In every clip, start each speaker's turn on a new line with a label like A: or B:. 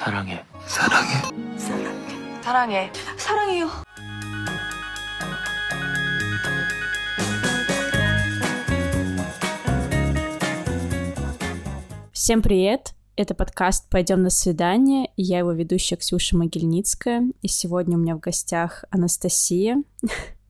A: 사랑해. 사랑해.
B: 사랑해. 사랑해요.
C: Всем привет! Это подкаст «Пойдем на свидание», и я его ведущая Ксюша Могильницкая, и сегодня у меня в гостях Анастасия.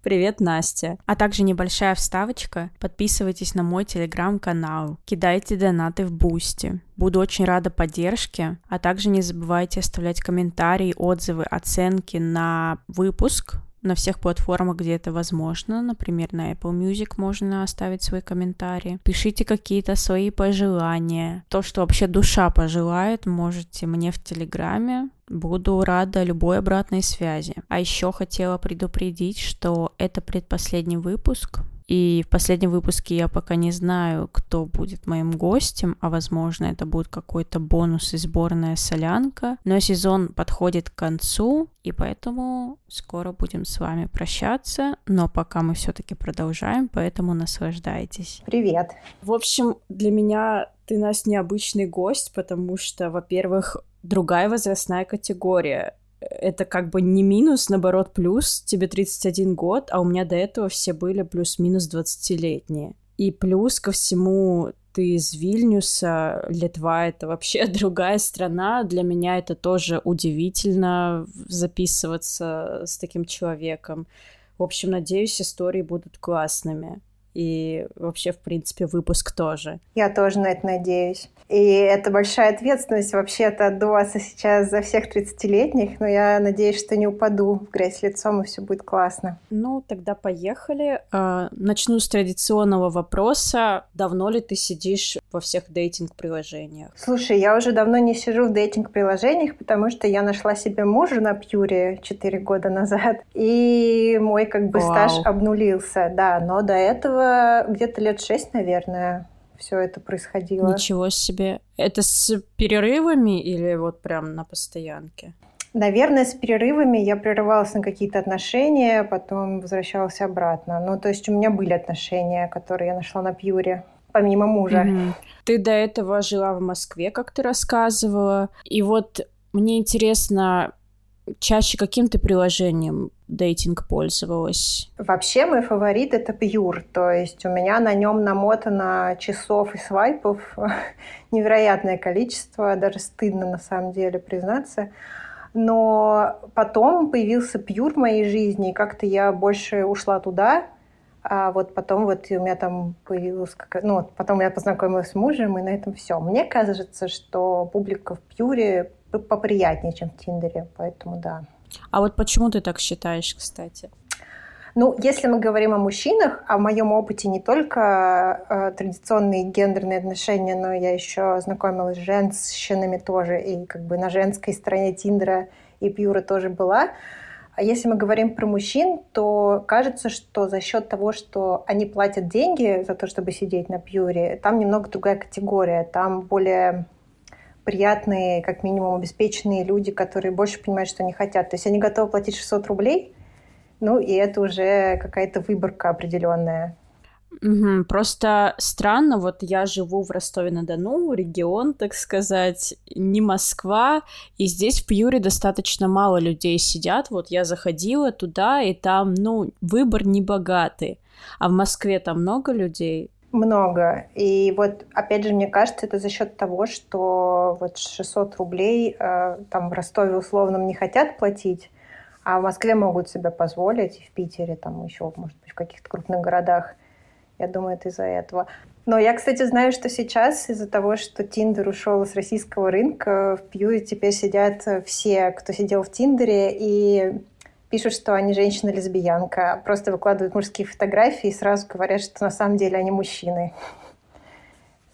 C: Привет, Настя. А также небольшая вставочка. Подписывайтесь на мой телеграм-канал. Кидайте донаты в Бусти. Буду очень рада поддержке. А также не забывайте оставлять комментарии, отзывы, оценки на выпуск на всех платформах, где это возможно. Например, на Apple Music можно оставить свои комментарии. Пишите какие-то свои пожелания. То, что вообще душа пожелает, можете мне в Телеграме. Буду рада любой обратной связи. А еще хотела предупредить, что это предпоследний выпуск. И в последнем выпуске я пока не знаю, кто будет моим гостем, а возможно это будет какой-то бонус и сборная солянка. Но сезон подходит к концу, и поэтому скоро будем с вами прощаться. Но пока мы все-таки продолжаем, поэтому наслаждайтесь.
D: Привет.
C: В общем, для меня ты нас необычный гость, потому что, во-первых, другая возрастная категория это как бы не минус, наоборот, плюс. Тебе 31 год, а у меня до этого все были плюс-минус 20-летние. И плюс ко всему ты из Вильнюса, Литва — это вообще другая страна. Для меня это тоже удивительно записываться с таким человеком. В общем, надеюсь, истории будут классными и вообще, в принципе, выпуск тоже.
D: Я тоже на это надеюсь. И это большая ответственность вообще-то отдуваться сейчас за всех 30-летних, но я надеюсь, что не упаду в грязь лицом, и все будет классно.
C: Ну, тогда поехали. А, начну с традиционного вопроса. Давно ли ты сидишь во всех дейтинг-приложениях?
D: Слушай, я уже давно не сижу в дейтинг-приложениях, потому что я нашла себе мужа на Пьюре 4 года назад, и мой как бы Вау. стаж обнулился, да, но до этого этого где-то лет шесть, наверное, все это происходило.
C: Ничего себе. Это с перерывами или вот прям на постоянке?
D: Наверное, с перерывами я прерывалась на какие-то отношения, потом возвращалась обратно. Ну, то есть у меня были отношения, которые я нашла на Пьюре, помимо мужа.
C: Угу. Ты до этого жила в Москве, как ты рассказывала. И вот мне интересно, чаще каким ты приложением дейтинг пользовалась?
D: Вообще мой фаворит это Pure, то есть у меня на нем намотано часов и свайпов невероятное количество, даже стыдно на самом деле признаться. Но потом появился Pure в моей жизни, и как-то я больше ушла туда, а вот потом вот у меня там появилась какая ну вот потом я познакомилась с мужем, и на этом все. Мне кажется, что публика в Пьюре поприятнее, чем в Тиндере, поэтому да.
C: А вот почему ты так считаешь, кстати?
D: Ну, если мы говорим о мужчинах, а в моем опыте не только э, традиционные гендерные отношения, но я еще знакомилась с женщинами тоже, и как бы на женской стороне Тиндера и Пьюра тоже была. А если мы говорим про мужчин, то кажется, что за счет того, что они платят деньги за то, чтобы сидеть на Пьюре, там немного другая категория, там более приятные, как минимум, обеспеченные люди, которые больше понимают, что они хотят. То есть они готовы платить 600 рублей, ну и это уже какая-то выборка определенная.
C: Угу. Просто странно, вот я живу в Ростове-на-Дону, регион, так сказать, не Москва, и здесь в Пьюре достаточно мало людей сидят. Вот я заходила туда, и там, ну, выбор не богатый. А в Москве там много людей?
D: Много. И вот, опять же, мне кажется, это за счет того, что вот 600 рублей э, там в Ростове условном не хотят платить, а в Москве могут себе позволить, и в Питере, там еще, может быть, в каких-то крупных городах. Я думаю, это из-за этого. Но я, кстати, знаю, что сейчас из-за того, что Тиндер ушел с российского рынка, в Пьюе теперь сидят все, кто сидел в Тиндере, и пишут, что они женщина-лесбиянка, просто выкладывают мужские фотографии и сразу говорят, что на самом деле они мужчины.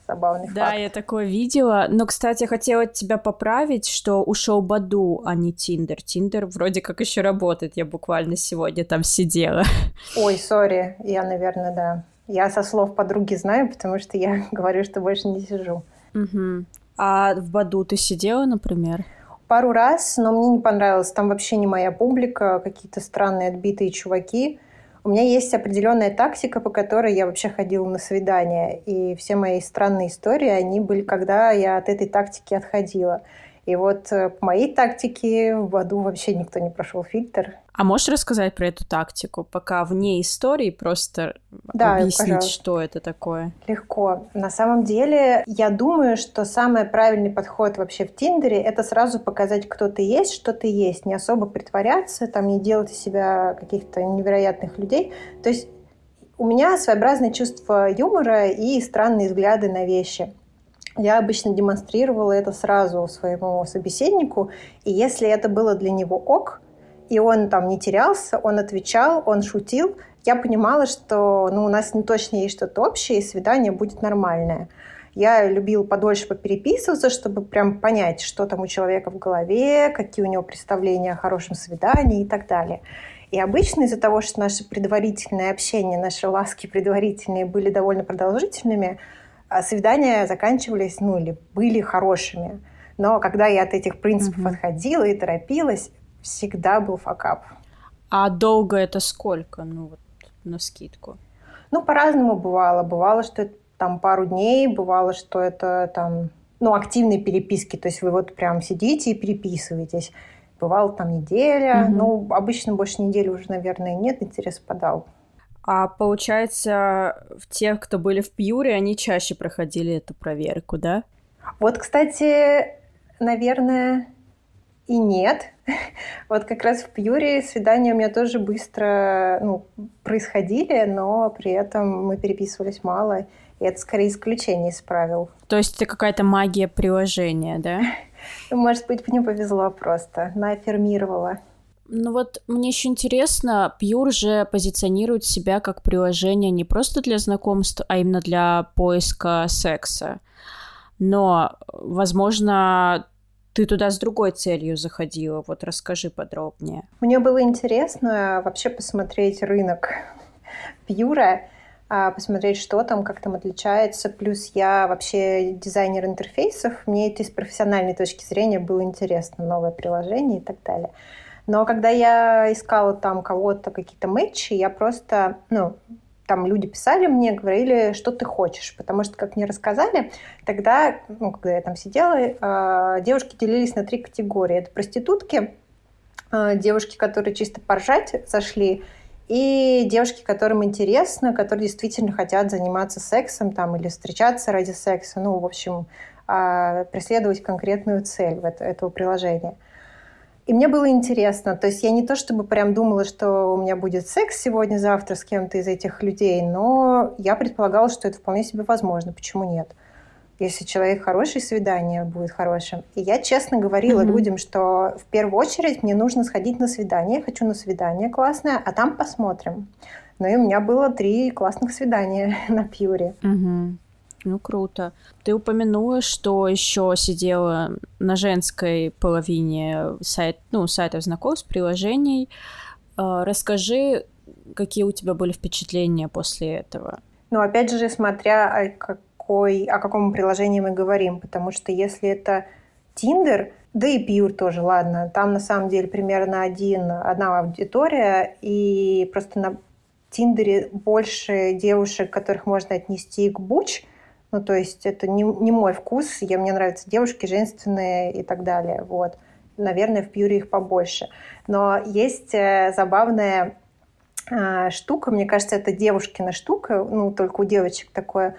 D: Забавный
C: да,
D: факт.
C: я такое видела. Но, кстати, я хотела тебя поправить, что ушел Баду, а не Тиндер. Тиндер вроде как еще работает. Я буквально сегодня там сидела.
D: Ой, сори, я, наверное, да. Я со слов подруги знаю, потому что я говорю, что больше не сижу.
C: Угу. А в Баду ты сидела, например?
D: Пару раз, но мне не понравилось. Там вообще не моя публика, какие-то странные отбитые чуваки. У меня есть определенная тактика, по которой я вообще ходила на свидания. И все мои странные истории, они были, когда я от этой тактики отходила. И вот э, по моей тактике в аду вообще никто не прошел фильтр.
C: А можешь рассказать про эту тактику, пока вне истории просто
D: да,
C: объяснить,
D: пожалуйста.
C: что это такое?
D: Легко. На самом деле, я думаю, что самый правильный подход вообще в Тиндере — это сразу показать, кто ты есть, что ты есть, не особо притворяться, там, не делать из себя каких-то невероятных людей. То есть у меня своеобразное чувство юмора и странные взгляды на вещи я обычно демонстрировала это сразу своему собеседнику, и если это было для него ок, и он там не терялся, он отвечал, он шутил, я понимала, что ну, у нас не точно есть что-то общее, и свидание будет нормальное. Я любила подольше попереписываться, чтобы прям понять, что там у человека в голове, какие у него представления о хорошем свидании и так далее. И обычно из-за того, что наши предварительные общения, наши ласки предварительные были довольно продолжительными, свидания заканчивались, ну, или были хорошими. Но когда я от этих принципов mm-hmm. отходила и торопилась, всегда был факап.
C: А долго это сколько? Ну, вот на скидку.
D: Ну, по-разному бывало. Бывало, что это там пару дней, бывало, что это там, ну, активные переписки. То есть вы вот прям сидите и переписываетесь. Бывало там неделя. Mm-hmm. Ну, обычно больше недели уже, наверное, нет, интерес подал.
C: А получается, в тех, кто были в Пьюре, они чаще проходили эту проверку, да?
D: Вот, кстати, наверное, и нет. Вот как раз в Пьюре свидания у меня тоже быстро ну, происходили, но при этом мы переписывались мало. И это скорее исключение из правил.
C: То есть это какая-то магия приложения, да?
D: Может быть, мне повезло просто. Нафирмировала.
C: Ну вот мне еще интересно, Пьюр же позиционирует себя как приложение не просто для знакомств, а именно для поиска секса. Но, возможно, ты туда с другой целью заходила. Вот расскажи подробнее.
D: Мне было интересно вообще посмотреть рынок Пьюра, а, посмотреть, что там, как там отличается. Плюс я вообще дизайнер интерфейсов. Мне это с профессиональной точки зрения было интересно, новое приложение и так далее. Но когда я искала там кого-то, какие-то матчи, я просто, ну, там люди писали мне, говорили, что ты хочешь. Потому что, как мне рассказали, тогда, ну, когда я там сидела, э, девушки делились на три категории. Это проститутки, э, девушки, которые чисто поржать зашли, и девушки, которым интересно, которые действительно хотят заниматься сексом там, или встречаться ради секса, ну, в общем, э, преследовать конкретную цель этого приложения. И мне было интересно. То есть я не то чтобы прям думала, что у меня будет секс сегодня-завтра с кем-то из этих людей, но я предполагала, что это вполне себе возможно. Почему нет? Если человек хороший, свидание будет хорошим. И я честно говорила mm-hmm. людям, что в первую очередь мне нужно сходить на свидание. Я хочу на свидание классное, а там посмотрим. Ну и у меня было три классных свидания на Пьюре.
C: Mm-hmm. Ну, круто. Ты упомянула, что еще сидела на женской половине сайт, ну, сайтов знакомств, приложений. А, расскажи, какие у тебя были впечатления после этого?
D: Ну, опять же, смотря о, какой, о каком приложении мы говорим, потому что если это Tinder, да и Pure тоже, ладно, там на самом деле примерно один, одна аудитория, и просто на Тиндере больше девушек, которых можно отнести к буч – ну, то есть это не, не мой вкус. Я, мне нравятся девушки женственные и так далее. Вот. Наверное, в Пьюре их побольше. Но есть э, забавная э, штука, мне кажется, это девушкина штука, ну, только у девочек такое.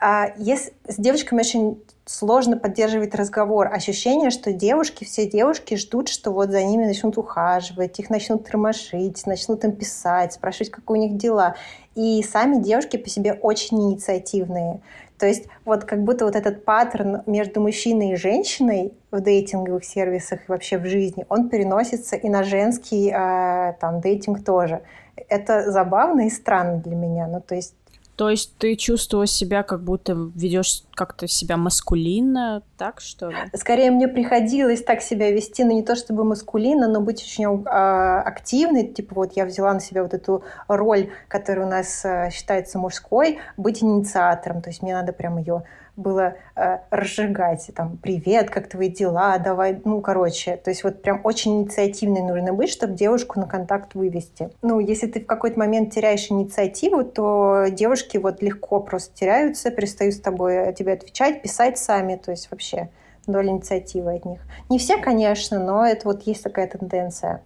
D: А если, с девочками очень сложно поддерживать разговор. Ощущение, что девушки, все девушки ждут, что вот за ними начнут ухаживать, их начнут тормошить, начнут им писать, спрашивать, как у них дела. И сами девушки по себе очень инициативные. То есть вот как будто вот этот паттерн между мужчиной и женщиной в дейтинговых сервисах и вообще в жизни, он переносится и на женский э, там дейтинг тоже. Это забавно и странно для меня. Ну, то есть
C: то есть ты чувствовала себя, как будто ведешь как-то себя маскулинно, так что ли?
D: Скорее мне приходилось так себя вести, но не то чтобы маскулинно, но быть очень э, активной. Типа вот я взяла на себя вот эту роль, которая у нас э, считается мужской, быть инициатором. То есть мне надо прям ее было э, разжигать, там, привет, как твои дела, давай, ну, короче, то есть вот прям очень инициативной нужно быть, чтобы девушку на контакт вывести. Ну, если ты в какой-то момент теряешь инициативу, то девушки вот легко просто теряются, перестают с тобой тебе отвечать, писать сами, то есть вообще доля инициативы от них. Не все, конечно, но это вот есть такая тенденция.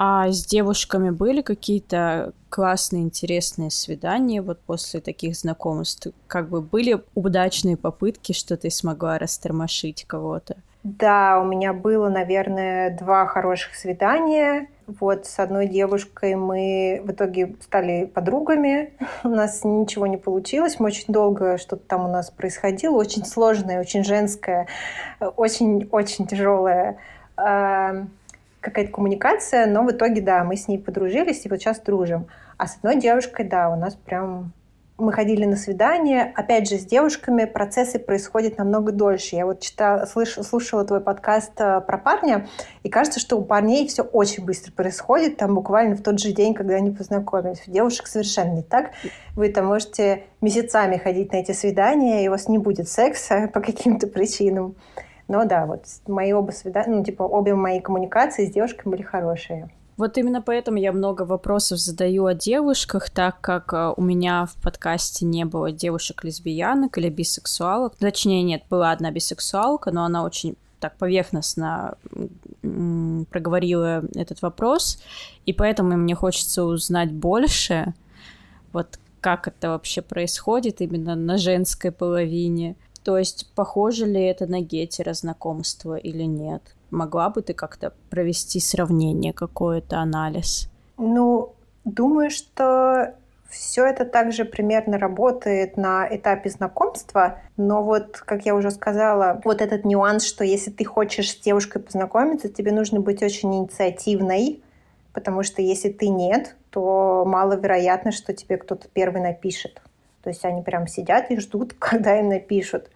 C: А с девушками были какие-то классные, интересные свидания вот после таких знакомств? Как бы были удачные попытки, что ты смогла растормошить кого-то?
D: Да, у меня было, наверное, два хороших свидания. Вот с одной девушкой мы в итоге стали подругами. У нас ничего не получилось. Мы очень долго что-то там у нас происходило. Очень сложное, очень женское, очень-очень тяжелое какая-то коммуникация, но в итоге, да, мы с ней подружились и вот сейчас дружим. А с одной девушкой, да, у нас прям... Мы ходили на свидание. Опять же, с девушками процессы происходят намного дольше. Я вот читала, слыш, слушала твой подкаст э, про парня, и кажется, что у парней все очень быстро происходит, там буквально в тот же день, когда они познакомились. У девушек совершенно не так. Вы там можете месяцами ходить на эти свидания, и у вас не будет секса по каким-то причинам. Но да, вот мои оба свидания, ну, типа, обе мои коммуникации с девушками были хорошие.
C: Вот именно поэтому я много вопросов задаю о девушках, так как э, у меня в подкасте не было девушек-лесбиянок или бисексуалок. Точнее, нет, была одна бисексуалка, но она очень так поверхностно проговорила этот вопрос, и поэтому мне хочется узнать больше, вот как это вообще происходит именно на женской половине. То есть, похоже ли это на гетера знакомство или нет? Могла бы ты как-то провести сравнение, какой-то анализ?
D: Ну, думаю, что все это также примерно работает на этапе знакомства, но вот, как я уже сказала, вот этот нюанс, что если ты хочешь с девушкой познакомиться, тебе нужно быть очень инициативной, потому что если ты нет, то маловероятно, что тебе кто-то первый напишет. То есть они прям сидят и ждут, когда им напишут.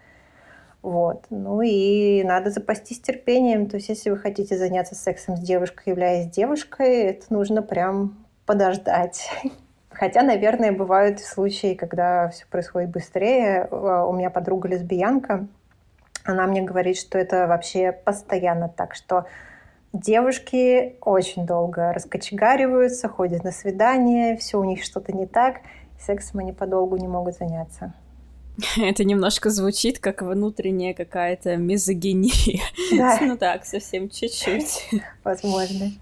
D: Вот. Ну и надо запастись терпением. То есть если вы хотите заняться сексом с девушкой, являясь девушкой, это нужно прям подождать. Хотя, наверное, бывают случаи, когда все происходит быстрее. А, у меня подруга лесбиянка, она мне говорит, что это вообще постоянно так, что девушки очень долго раскочегариваются, ходят на свидания, все у них что-то не так, сексом они подолгу не могут заняться.
C: Это немножко звучит как внутренняя какая-то мизогиния. Да. ну так, совсем чуть-чуть.
D: Возможно.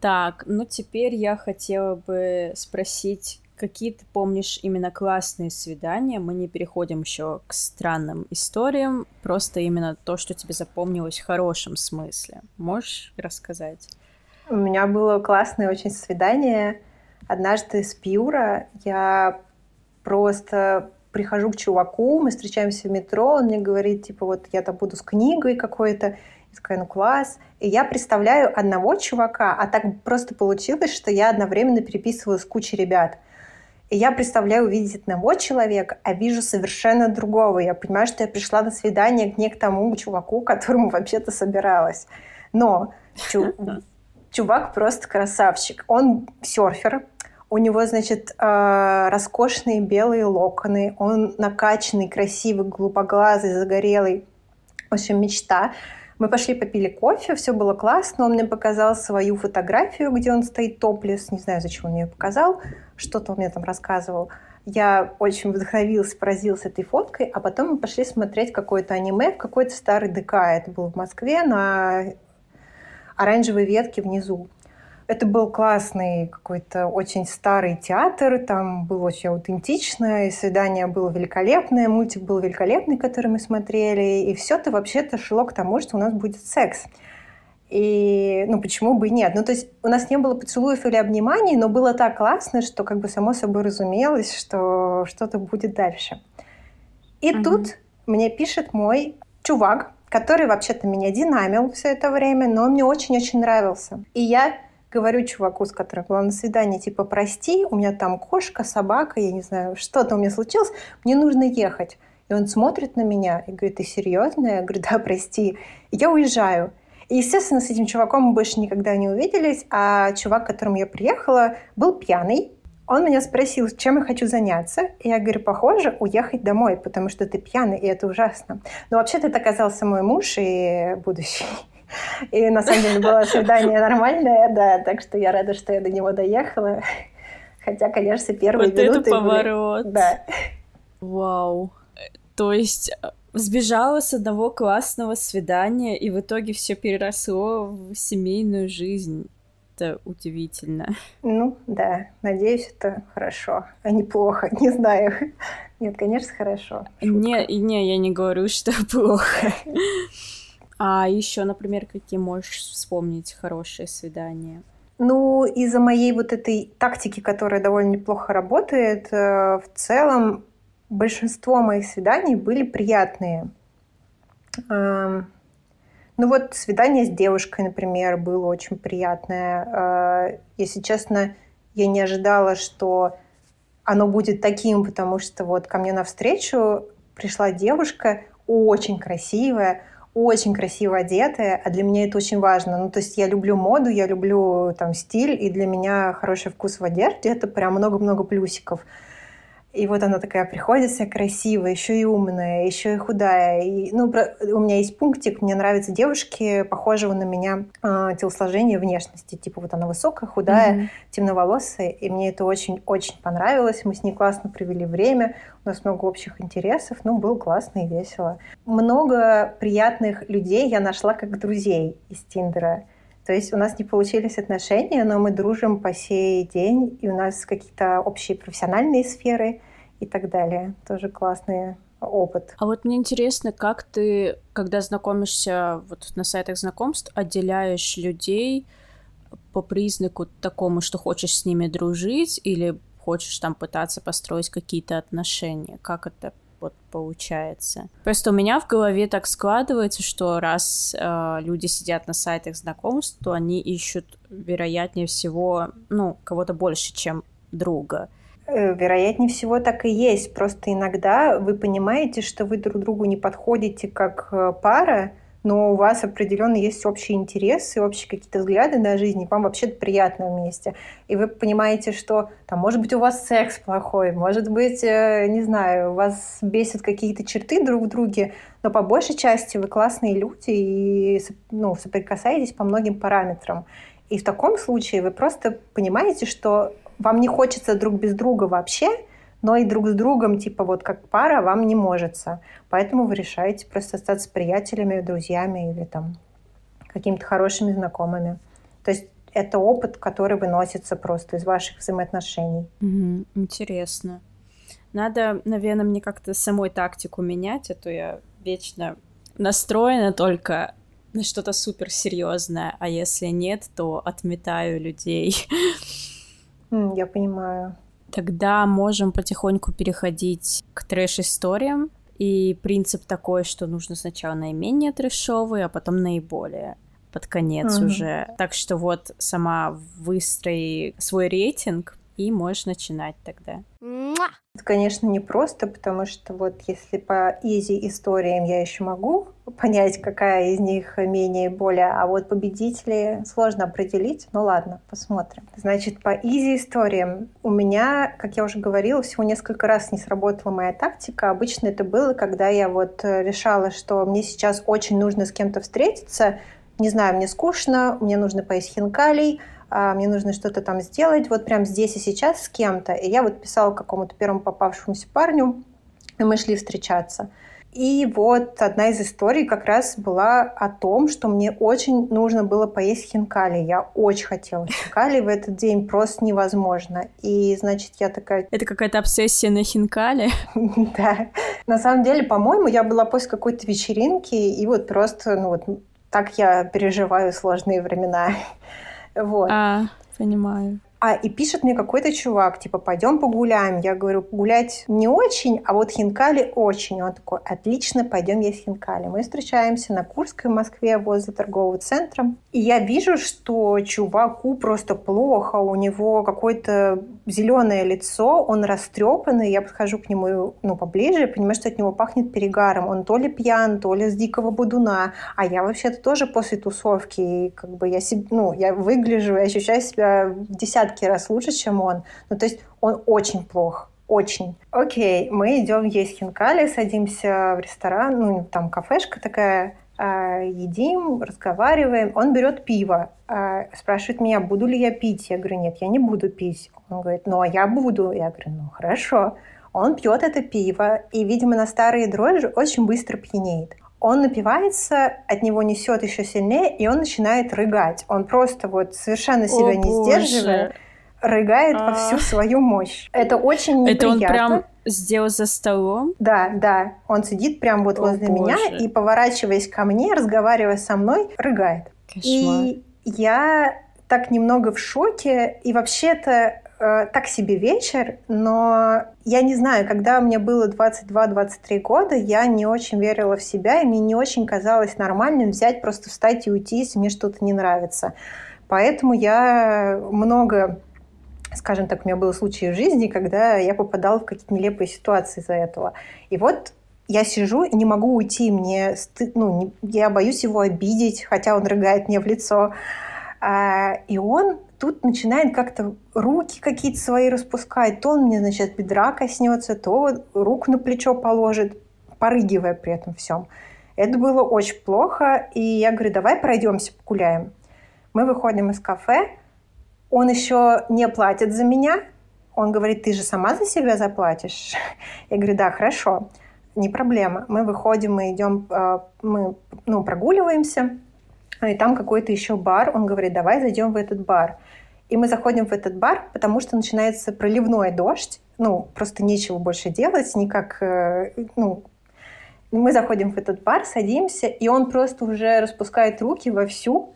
C: Так, ну теперь я хотела бы спросить, какие ты помнишь именно классные свидания? Мы не переходим еще к странным историям, просто именно то, что тебе запомнилось в хорошем смысле. Можешь рассказать?
D: У меня было классное очень свидание. Однажды с Пьюра я просто прихожу к чуваку, мы встречаемся в метро, он мне говорит, типа, вот я там буду с книгой какой-то. Я такая, ну класс. И я представляю одного чувака, а так просто получилось, что я одновременно переписывалась с кучей ребят. И я представляю увидеть одного человека, а вижу совершенно другого. Я понимаю, что я пришла на свидание не к тому чуваку, к которому вообще-то собиралась. Но чу чувак просто красавчик. Он серфер, у него, значит, э, роскошные белые локоны, он накачанный, красивый, глупоглазый, загорелый. В общем, мечта. Мы пошли попили кофе, все было классно. Он мне показал свою фотографию, где он стоит топлес. Не знаю, зачем он мне ее показал. Что-то он мне там рассказывал. Я очень вдохновилась, поразилась этой фоткой, а потом мы пошли смотреть какое-то аниме в какой-то старый ДК. Это было в Москве на оранжевой ветке внизу. Это был классный какой-то очень старый театр, там было очень аутентично, и свидание было великолепное, мультик был великолепный, который мы смотрели, и все это вообще-то шло к тому, что у нас будет секс. И, ну, почему бы и нет? Ну, то есть у нас не было поцелуев или обниманий, но было так классно, что как бы само собой разумелось, что что-то будет дальше. И mm тут мне пишет мой чувак, который вообще-то меня динамил все это время, но он мне очень-очень нравился. И я говорю чуваку, с которым была на свидании, типа, прости, у меня там кошка, собака, я не знаю, что-то у меня случилось, мне нужно ехать. И он смотрит на меня и говорит, ты серьезно? Я говорю, да, прости. И я уезжаю. И, естественно, с этим чуваком мы больше никогда не увиделись, а чувак, к которому я приехала, был пьяный. Он меня спросил, чем я хочу заняться. И я говорю, похоже, уехать домой, потому что ты пьяный, и это ужасно. Но вообще-то это оказался мой муж и будущий. И на самом деле было свидание нормальное, да, так что я рада, что я до него доехала. Хотя, конечно, первые
C: вот
D: минуты
C: это поворот.
D: Были... Да.
C: Вау. То есть Сбежала с одного классного свидания, и в итоге все переросло в семейную жизнь. Это удивительно.
D: Ну, да. Надеюсь, это хорошо, а не плохо. Не знаю. Нет, конечно, хорошо.
C: Шутка. Не, не, я не говорю, что плохо. А еще, например, какие можешь вспомнить хорошие свидания?
D: Ну, из-за моей вот этой тактики, которая довольно неплохо работает, э, в целом большинство моих свиданий были приятные. Ну вот свидание с девушкой, например, было очень приятное. Э, если честно, я не ожидала, что оно будет таким, потому что вот ко мне навстречу пришла девушка очень красивая, очень красиво одетая, а для меня это очень важно. Ну, то есть я люблю моду, я люблю там стиль, и для меня хороший вкус в одежде — это прям много-много плюсиков. И вот она такая приходит вся красивая, еще и умная, еще и худая. И, ну, про, у меня есть пунктик, мне нравятся девушки похожего на меня э, телосложения внешности. Типа вот она высокая, худая, mm-hmm. темноволосая. И мне это очень-очень понравилось. Мы с ней классно провели время. У нас много общих интересов. Ну, было классно и весело. Много приятных людей я нашла как друзей из Тиндера. То есть у нас не получились отношения, но мы дружим по сей день, и у нас какие-то общие профессиональные сферы и так далее. Тоже классный опыт.
C: А вот мне интересно, как ты, когда знакомишься вот на сайтах знакомств, отделяешь людей по признаку такому, что хочешь с ними дружить или хочешь там пытаться построить какие-то отношения? Как это вот получается. Просто у меня в голове так складывается, что раз э, люди сидят на сайтах знакомств, то они ищут, вероятнее всего, ну, кого-то больше, чем друга.
D: Э, вероятнее всего так и есть. Просто иногда вы понимаете, что вы друг другу не подходите как э, пара, но у вас определенно есть общие интересы, общие какие-то взгляды на жизнь, и вам вообще приятно вместе. И вы понимаете, что там, может быть, у вас секс плохой, может быть, э, не знаю, вас бесят какие-то черты друг в друге, но по большей части вы классные люди и ну, соприкасаетесь по многим параметрам. И в таком случае вы просто понимаете, что вам не хочется друг без друга вообще, но и друг с другом, типа вот как пара, вам не можется. Поэтому вы решаете просто остаться приятелями, друзьями или там какими-то хорошими знакомыми. То есть это опыт, который выносится просто из ваших взаимоотношений.
C: Угу, интересно. Надо, наверное, мне как-то самой тактику менять, а то я вечно настроена только на что-то супер серьезное, а если нет, то отметаю людей.
D: Я понимаю
C: тогда можем потихоньку переходить к трэш-историям. И принцип такой, что нужно сначала наименее трэшовые, а потом наиболее под конец угу. уже. Так что вот сама выстрои свой рейтинг, и можешь начинать тогда.
D: Это, конечно, не просто, потому что вот если по изи историям я еще могу понять, какая из них менее более, а вот победители сложно определить. Ну ладно, посмотрим. Значит, по изи историям у меня, как я уже говорила, всего несколько раз не сработала моя тактика. Обычно это было, когда я вот решала, что мне сейчас очень нужно с кем-то встретиться, не знаю, мне скучно, мне нужно поесть хинкалей, мне нужно что-то там сделать, вот прям здесь и сейчас с кем-то. И я вот писала какому-то первому попавшемуся парню, и мы шли встречаться. И вот одна из историй как раз была о том, что мне очень нужно было поесть хинкали. Я очень хотела хинкали в этот день, просто невозможно. И, значит, я такая...
C: Это какая-то обсессия на хинкали?
D: Да. На самом деле, по-моему, я была после какой-то вечеринки, и вот просто, ну вот, так я переживаю сложные времена. Вот.
C: А, понимаю.
D: А, и пишет мне какой-то чувак, типа, пойдем погуляем. Я говорю, гулять не очень, а вот хинкали очень. Он такой, отлично, пойдем есть хинкали. Мы встречаемся на Курской в Москве возле торгового центра. И я вижу, что чуваку просто плохо, у него какое-то зеленое лицо, он растрепанный. Я подхожу к нему ну, поближе и понимаю, что от него пахнет перегаром. Он то ли пьян, то ли с дикого будуна. А я вообще-то тоже после тусовки. И как бы я, себе, ну, я выгляжу, я ощущаю себя в десятки десятки раз лучше, чем он. Ну, то есть он очень плох. Очень. Окей, мы идем есть хинкали, садимся в ресторан, ну, там кафешка такая, э, едим, разговариваем. Он берет пиво, э, спрашивает меня, буду ли я пить. Я говорю, нет, я не буду пить. Он говорит, ну, а я буду. Я говорю, ну, хорошо. Он пьет это пиво и, видимо, на старые дрожжи очень быстро пьянеет. Он напивается, от него несет еще сильнее, и он начинает рыгать. Он просто вот совершенно себя
C: О,
D: не
C: боже.
D: сдерживая, рыгает во
C: А.
D: всю свою мощь. Это очень
C: Это он
D: неприятно.
C: прям сделал за столом?
D: Да, да. Он сидит прям вот
C: О,
D: возле меня
C: боже.
D: и, поворачиваясь ко мне, разговаривая со мной, рыгает.
C: Кошмар.
D: И я так немного в шоке. И вообще-то э, так себе вечер, но я не знаю, когда мне было 22-23 года, я не очень верила в себя, и мне не очень казалось нормальным взять, просто встать и уйти, если мне что-то не нравится. Поэтому я много скажем так, у меня было случаи в жизни, когда я попадала в какие-то нелепые ситуации из-за этого. И вот я сижу и не могу уйти, мне сты- ну, я боюсь его обидеть, хотя он рыгает мне в лицо. А, и он тут начинает как-то руки какие-то свои распускать. То он мне, значит, бедра коснется, то руку на плечо положит, порыгивая при этом всем. Это было очень плохо, и я говорю, давай пройдемся, погуляем. Мы выходим из кафе, он еще не платит за меня. Он говорит, ты же сама за себя заплатишь. Я говорю, да, хорошо, не проблема. Мы выходим, мы идем, э, мы ну, прогуливаемся, и там какой-то еще бар. Он говорит, давай зайдем в этот бар. И мы заходим в этот бар, потому что начинается проливной дождь. Ну, просто нечего больше делать, никак, э, ну, мы заходим в этот бар, садимся, и он просто уже распускает руки вовсю,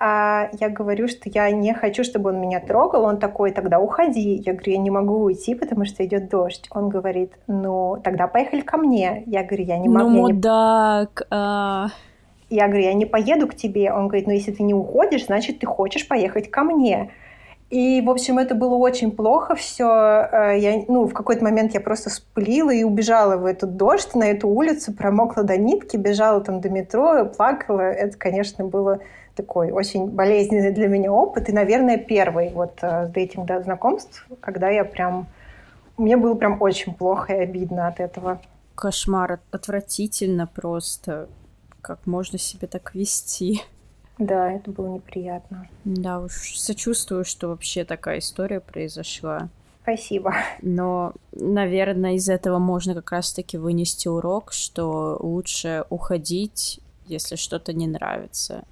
D: а я говорю, что я не хочу, чтобы он меня трогал. Он такой, тогда уходи. Я говорю, я не могу уйти, потому что идет дождь. Он говорит, ну, тогда поехали ко мне. Я говорю, я не
C: Ну,
D: могу. не...
C: мудак. а.
D: Я говорю, я не поеду к тебе. Он говорит, ну, если ты не уходишь, значит, ты хочешь поехать ко мне. И, в общем, это было очень плохо все. Я, ну, в какой-то момент я просто вспылила и убежала в этот дождь, на эту улицу, промокла до нитки, бежала там до метро, плакала. Это, конечно, было такой очень болезненный для меня опыт. И, наверное, первый вот э, с дейтинг да, знакомств, когда я прям... Мне было прям очень плохо и обидно от этого.
C: Кошмар, от- отвратительно просто. Как можно себя так вести?
D: Да, это было неприятно.
C: Да уж, сочувствую, что вообще такая история произошла.
D: Спасибо.
C: Но, наверное, из этого можно как раз-таки вынести урок, что лучше уходить, если что-то не нравится,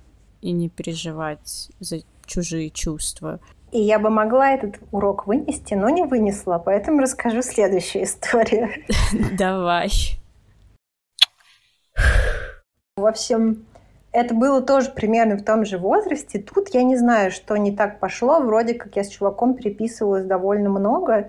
C: и не переживать за чужие чувства.
D: И я бы могла этот урок вынести, но не вынесла, поэтому расскажу следующую историю.
C: Давай.
D: В общем, это было тоже примерно в том же возрасте. Тут я не знаю, что не так пошло. Вроде как я с чуваком переписывалась довольно много,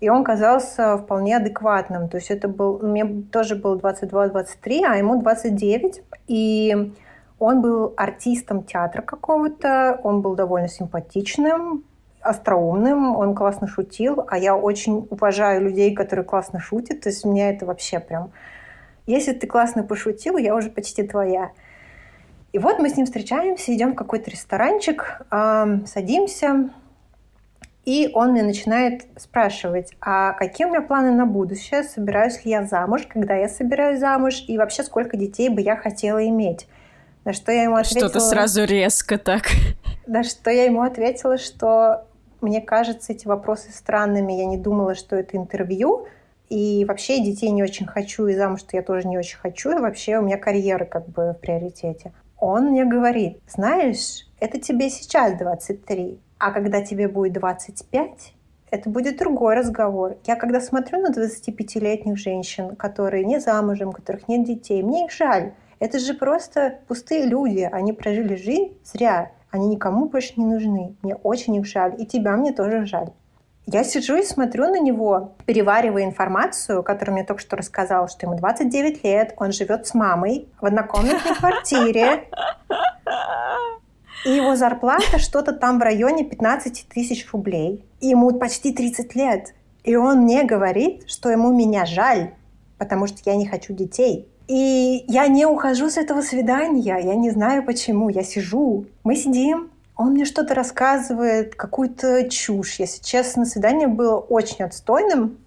D: и он казался вполне адекватным. То есть это был... Мне тоже было 22-23, а ему 29. И он был артистом театра какого-то, он был довольно симпатичным, остроумным, он классно шутил, а я очень уважаю людей, которые классно шутят. То есть меня это вообще прям... Если ты классно пошутил, я уже почти твоя. И вот мы с ним встречаемся, идем в какой-то ресторанчик, э, садимся, и он мне начинает спрашивать, а какие у меня планы на будущее, собираюсь ли я замуж, когда я собираюсь замуж, и вообще сколько детей бы я хотела иметь. На что я ему ответила...
C: Что-то сразу резко так.
D: На что я ему ответила, что мне кажется эти вопросы странными, я не думала, что это интервью, и вообще детей не очень хочу, и замуж-то я тоже не очень хочу, и вообще у меня карьера как бы в приоритете. Он мне говорит, знаешь, это тебе сейчас 23, а когда тебе будет 25, это будет другой разговор. Я когда смотрю на 25-летних женщин, которые не замужем, у которых нет детей, мне их жаль. Это же просто пустые люди. Они прожили жизнь зря. Они никому больше не нужны. Мне очень их жаль. И тебя мне тоже жаль. Я сижу и смотрю на него, переваривая информацию, которую мне только что рассказал, что ему 29 лет, он живет с мамой в однокомнатной квартире, и его зарплата что-то там в районе 15 тысяч рублей. И ему почти 30 лет. И он мне говорит, что ему меня жаль, потому что я не хочу детей. И я не ухожу с этого свидания, я не знаю почему, я сижу. Мы сидим, он мне что-то рассказывает, какую-то чушь. Если честно, свидание было очень отстойным,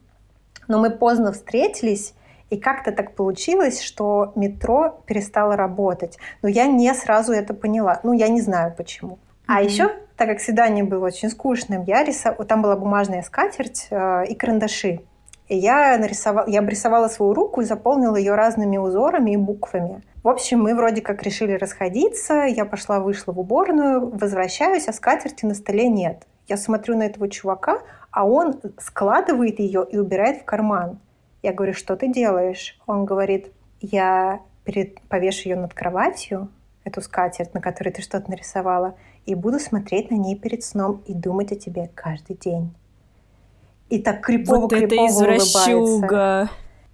D: но мы поздно встретились, и как-то так получилось, что метро перестало работать. Но я не сразу это поняла. Ну, я не знаю почему. Mm-hmm. А еще, так как свидание было очень скучным, я рисовала... Там была бумажная скатерть э, и карандаши. И я, нарисовала, я обрисовала свою руку и заполнила ее разными узорами и буквами. В общем, мы вроде как решили расходиться. Я пошла, вышла в уборную, возвращаюсь, а скатерти на столе нет. Я смотрю на этого чувака, а он складывает ее и убирает в карман. Я говорю, что ты делаешь? Он говорит, я перед... повешу ее над кроватью, эту скатерть, на которой ты что-то нарисовала, и буду смотреть на ней перед сном и думать о тебе каждый день. И так крипово вот крипово это улыбается.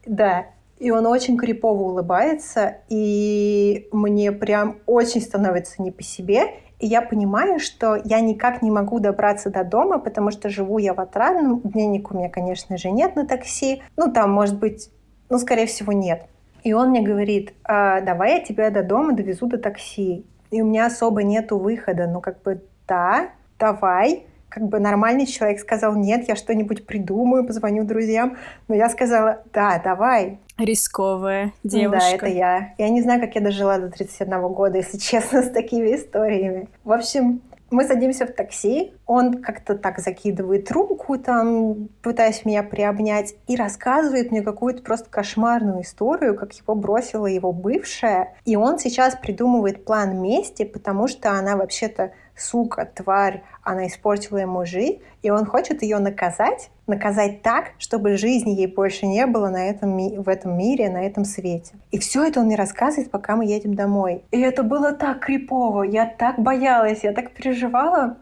D: Да, и он очень крипово улыбается, и мне прям очень становится не по себе. И я понимаю, что я никак не могу добраться до дома, потому что живу я в Отрадном. Денег у меня, конечно же, нет на такси. Ну, там, может быть, ну, скорее всего, нет. И он мне говорит, а, давай я тебя до дома довезу до такси. И у меня особо нету выхода. Ну, как бы, да, давай как бы нормальный человек сказал, нет, я что-нибудь придумаю, позвоню друзьям. Но я сказала, да, давай.
C: Рисковая девушка.
D: Да, это я. Я не знаю, как я дожила до 31 года, если честно, с такими историями. В общем, мы садимся в такси, он как-то так закидывает руку, там, пытаясь меня приобнять, и рассказывает мне какую-то просто кошмарную историю, как его бросила его бывшая. И он сейчас придумывает план мести, потому что она вообще-то сука, тварь, она испортила ему жизнь, и он хочет ее наказать, наказать так, чтобы жизни ей больше не было на этом, в этом мире, на этом свете. И все это он мне рассказывает, пока мы едем домой. И это было так крипово, я так боялась, я так переживала.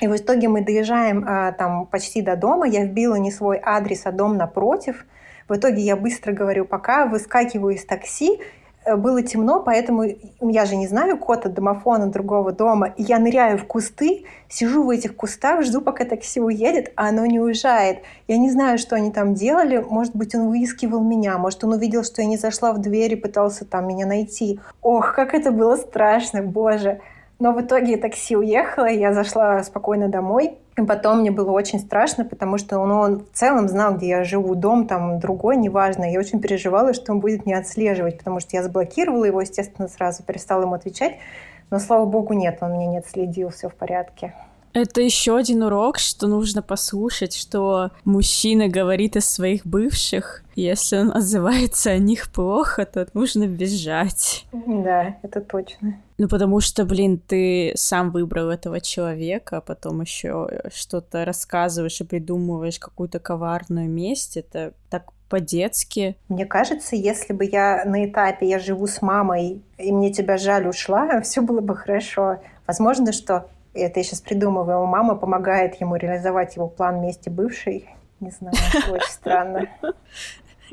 D: И в итоге мы доезжаем а, там почти до дома, я вбила не свой адрес, а дом напротив. В итоге я быстро говорю пока, выскакиваю из такси, было темно, поэтому я же не знаю код от домофона другого дома. И я ныряю в кусты, сижу в этих кустах, жду, пока такси уедет, а оно не уезжает. Я не знаю, что они там делали. Может быть, он выискивал меня. Может, он увидел, что я не зашла в дверь и пытался там меня найти. Ох, как это было страшно, боже. Но в итоге такси уехало, я зашла спокойно домой. И потом мне было очень страшно, потому что он, он в целом знал, где я живу, дом там другой, неважно. Я очень переживала, что он будет меня отслеживать, потому что я заблокировала его, естественно, сразу перестала ему отвечать. Но, слава богу, нет, он меня не отследил, все в порядке.
C: Это еще один урок, что нужно послушать, что мужчина говорит о своих бывших. Если он отзывается о них плохо, то нужно бежать.
D: Да, это точно.
C: Ну, потому что, блин, ты сам выбрал этого человека, а потом еще что-то рассказываешь и придумываешь какую-то коварную месть. Это так по-детски.
D: Мне кажется, если бы я на этапе «я живу с мамой, и мне тебя жаль, ушла», все было бы хорошо. Возможно, что это я сейчас придумываю, мама помогает ему реализовать его план вместе бывшей. Не знаю, очень странно.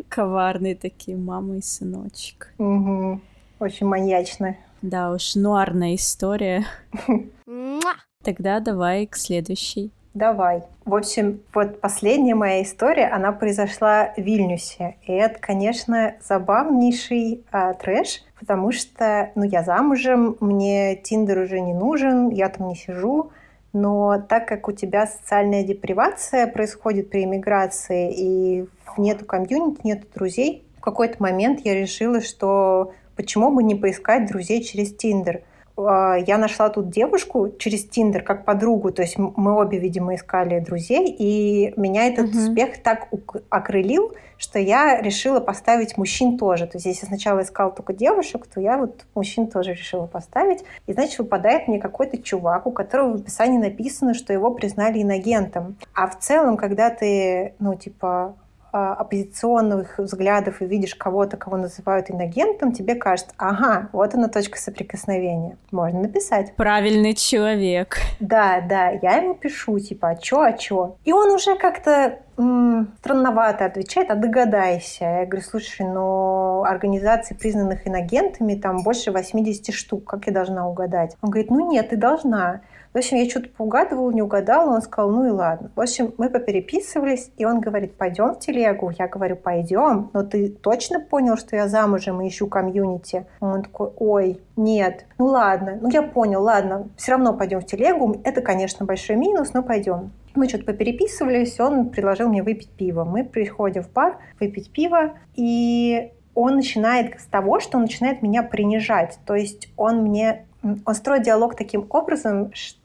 C: Коварные такие мама и сыночек.
D: Угу. Очень маньячно.
C: Да уж, нуарная история. Тогда давай к следующей.
D: Давай. В общем, вот последняя моя история, она произошла в Вильнюсе. И это, конечно, забавнейший а, трэш, потому что, ну, я замужем, мне Тиндер уже не нужен, я там не сижу. Но так как у тебя социальная депривация происходит при иммиграции, и нету комьюнити, нету друзей, в какой-то момент я решила, что почему бы не поискать друзей через Тиндер – я нашла тут девушку через Тиндер как подругу, то есть мы обе, видимо, искали друзей, и меня этот угу. успех так окрылил, что я решила поставить мужчин тоже. То есть если сначала искала только девушек, то я вот мужчин тоже решила поставить. И значит, выпадает мне какой-то чувак, у которого в описании написано, что его признали иногентом. А в целом, когда ты, ну, типа, а, оппозиционных взглядов и видишь кого-то, кого называют иногентом, тебе кажется, ага, вот она точка соприкосновения. Можно написать.
C: Правильный человек.
D: Да, да, я ему пишу, типа, а чё, а чё? И он уже как-то м- странновато отвечает, а догадайся. Я говорю, слушай, но организаций, признанных иногентами, там больше 80 штук, как я должна угадать? Он говорит, ну нет, ты должна. В общем, я что-то поугадывала, не угадала, он сказал, ну и ладно. В общем, мы попереписывались, и он говорит, пойдем в телегу. Я говорю, пойдем, но ты точно понял, что я замужем и ищу комьюнити? Он такой, ой, нет, ну ладно, ну я понял, ладно, все равно пойдем в телегу. Это, конечно, большой минус, но пойдем. Мы что-то попереписывались, он предложил мне выпить пиво. Мы приходим в бар выпить пиво, и он начинает с того, что он начинает меня принижать. То есть он мне он строит диалог таким образом, что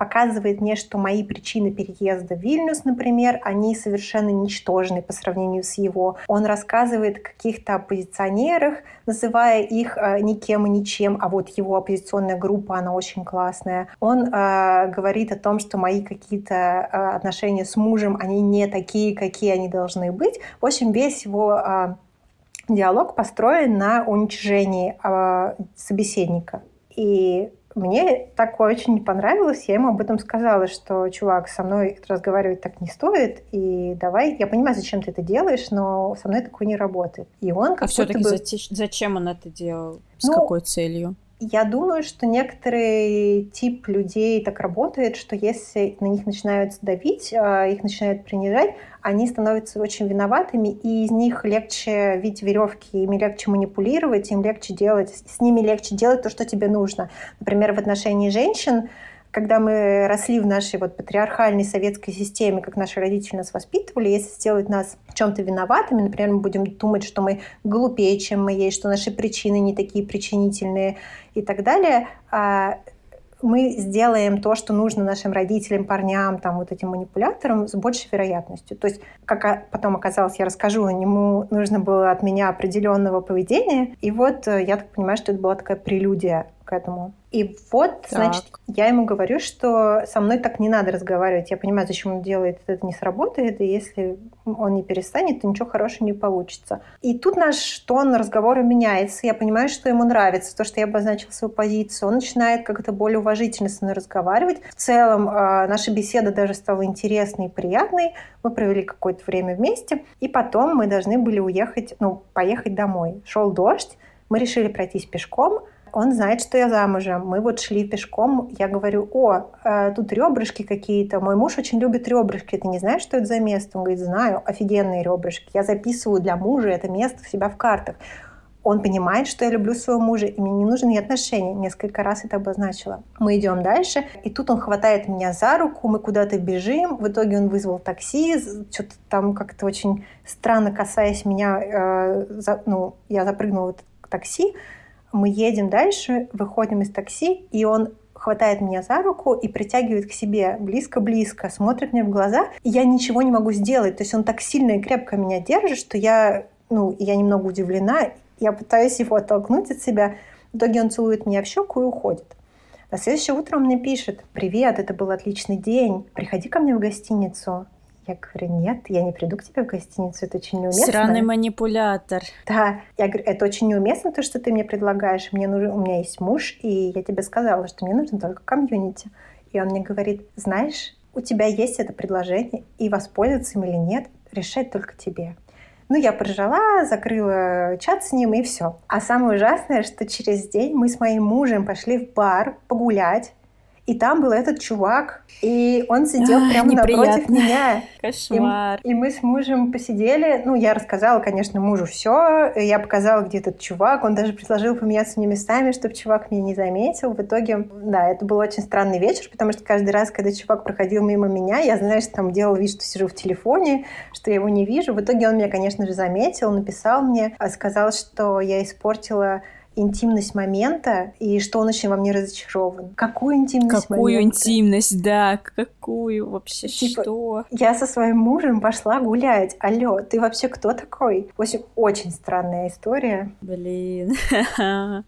D: показывает мне, что мои причины переезда в Вильнюс, например, они совершенно ничтожны по сравнению с его. Он рассказывает о каких-то оппозиционерах, называя их э, никем и ничем, а вот его оппозиционная группа, она очень классная. Он э, говорит о том, что мои какие-то э, отношения с мужем, они не такие, какие они должны быть. В общем, весь его э, диалог построен на уничижении э, собеседника. И мне такое очень не понравилось. Я ему об этом сказала, что, чувак, со мной разговаривать так не стоит, и давай, я понимаю, зачем ты это делаешь, но со мной такое не работает. И он как
C: А все-таки
D: бы...
C: зачем он это делал? С
D: Ну,
C: какой целью?
D: Я думаю, что некоторый тип людей так работает, что если на них начинают давить, а, их начинают принижать, они становятся очень виноватыми, и из них легче видеть веревки, ими легче манипулировать, им легче делать, с ними легче делать то, что тебе нужно. Например, в отношении женщин, когда мы росли в нашей вот патриархальной советской системе, как наши родители нас воспитывали, если сделать нас чем-то виноватыми, например, мы будем думать, что мы глупее, чем мы есть, что наши причины не такие причинительные и так далее, а мы сделаем то, что нужно нашим родителям, парням, там, вот этим манипуляторам с большей вероятностью. То есть, как потом оказалось, я расскажу, ему нужно было от меня определенного поведения, и вот э, я так понимаю, что это была такая прелюдия к этому. И вот,
C: Так.
D: значит, я ему говорю, что со мной так не надо разговаривать. Я понимаю, зачем он делает, это не сработает, и если он не перестанет, то ничего хорошего не получится. И тут наш тон разговора меняется. Я понимаю, что ему нравится то, что я обозначила свою позицию. Он начинает как-то более уважительно со мной разговаривать. В целом, э, наша беседа даже стала интересной и приятной. Мы провели какое-то время вместе. И потом мы должны были уехать, ну, поехать домой. Шел дождь. Мы решили пройтись пешком. Он знает, что я замужем. Мы вот шли пешком. Я говорю, о, э, тут ребрышки какие-то. Мой муж очень любит ребрышки. Ты не знаешь, что это за место? Он говорит, знаю, офигенные ребрышки. Я записываю для мужа это место у себя в картах. Он понимает, что я люблю своего мужа, и мне не нужны отношения. Несколько раз это обозначила. Мы идем дальше, и тут он хватает меня за руку, мы куда-то бежим. В итоге он вызвал такси, что-то там как-то очень странно касаясь меня, э, за- ну, я запрыгнула в такси. Мы едем дальше, выходим из такси, и он хватает меня за руку и притягивает к себе близко-близко, смотрит мне в глаза, и я ничего не могу сделать. То есть он так сильно и крепко меня держит, что я, ну, я немного удивлена. Я пытаюсь его оттолкнуть от себя. В итоге он целует меня в щеку и уходит. На следующее утро он мне пишет, «Привет, это был отличный день. Приходи ко мне в гостиницу». Я говорю, нет, я не приду к тебе в гостиницу, это очень неуместно.
C: Сраный манипулятор.
D: Да, я говорю, это очень неуместно, то, что ты мне предлагаешь. Мне нужен, у меня есть муж, и я тебе сказала, что мне нужен только комьюнити. И он мне говорит, знаешь, у тебя есть это предложение, и воспользоваться им или нет, решать только тебе. Ну, я поржала, закрыла чат с ним, и все. А самое ужасное, что через день мы с моим мужем пошли в бар погулять, и там был этот чувак, и он сидел
C: Ай,
D: прямо напротив
C: неприятно.
D: меня.
C: Кошмар.
D: И мы с мужем посидели. Ну, я рассказала, конечно, мужу все. Я показала, где этот чувак. Он даже предложил поменяться мне местами, чтобы чувак меня не заметил. В итоге, да, это был очень странный вечер, потому что каждый раз, когда чувак проходил мимо меня, я, знаешь, там делала вид, что сижу в телефоне, что я его не вижу. В итоге он меня, конечно же, заметил, написал мне, а сказал, что я испортила интимность момента и что он очень во мне разочарован. Какую интимность
C: Какую
D: момента?
C: интимность, да, какую вообще,
D: Типа,
C: что?
D: Я со своим мужем пошла гулять. Алло, ты вообще кто такой? В общем, очень странная история.
C: Блин.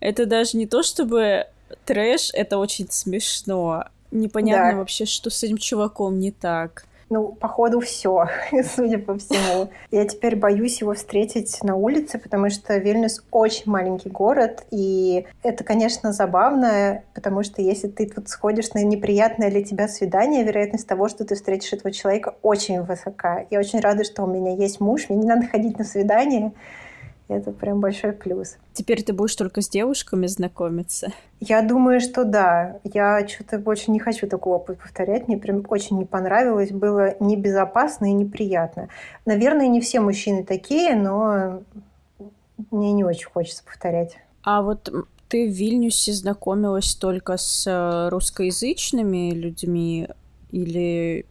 C: Это даже не то, чтобы трэш, это очень смешно. Непонятно
D: Да.
C: вообще, что с этим чуваком не так.
D: Ну, походу, все, судя по всему. Я теперь боюсь его встретить на улице, потому что Вильнюс очень маленький город, и это, конечно, забавно, потому что если ты тут сходишь на неприятное для тебя свидание, вероятность того, что ты встретишь этого человека, очень высока. Я очень рада, что у меня есть муж, мне не надо ходить на свидание. Это прям большой плюс.
C: Теперь ты будешь только с девушками знакомиться.
D: Я думаю, что да. Я что-то больше не хочу такого повторять. Мне прям очень не понравилось. Было небезопасно и неприятно. Наверное, не все мужчины такие, но мне не очень хочется повторять.
C: А вот ты в Вильнюсе знакомилась только с э, русскоязычными людьми или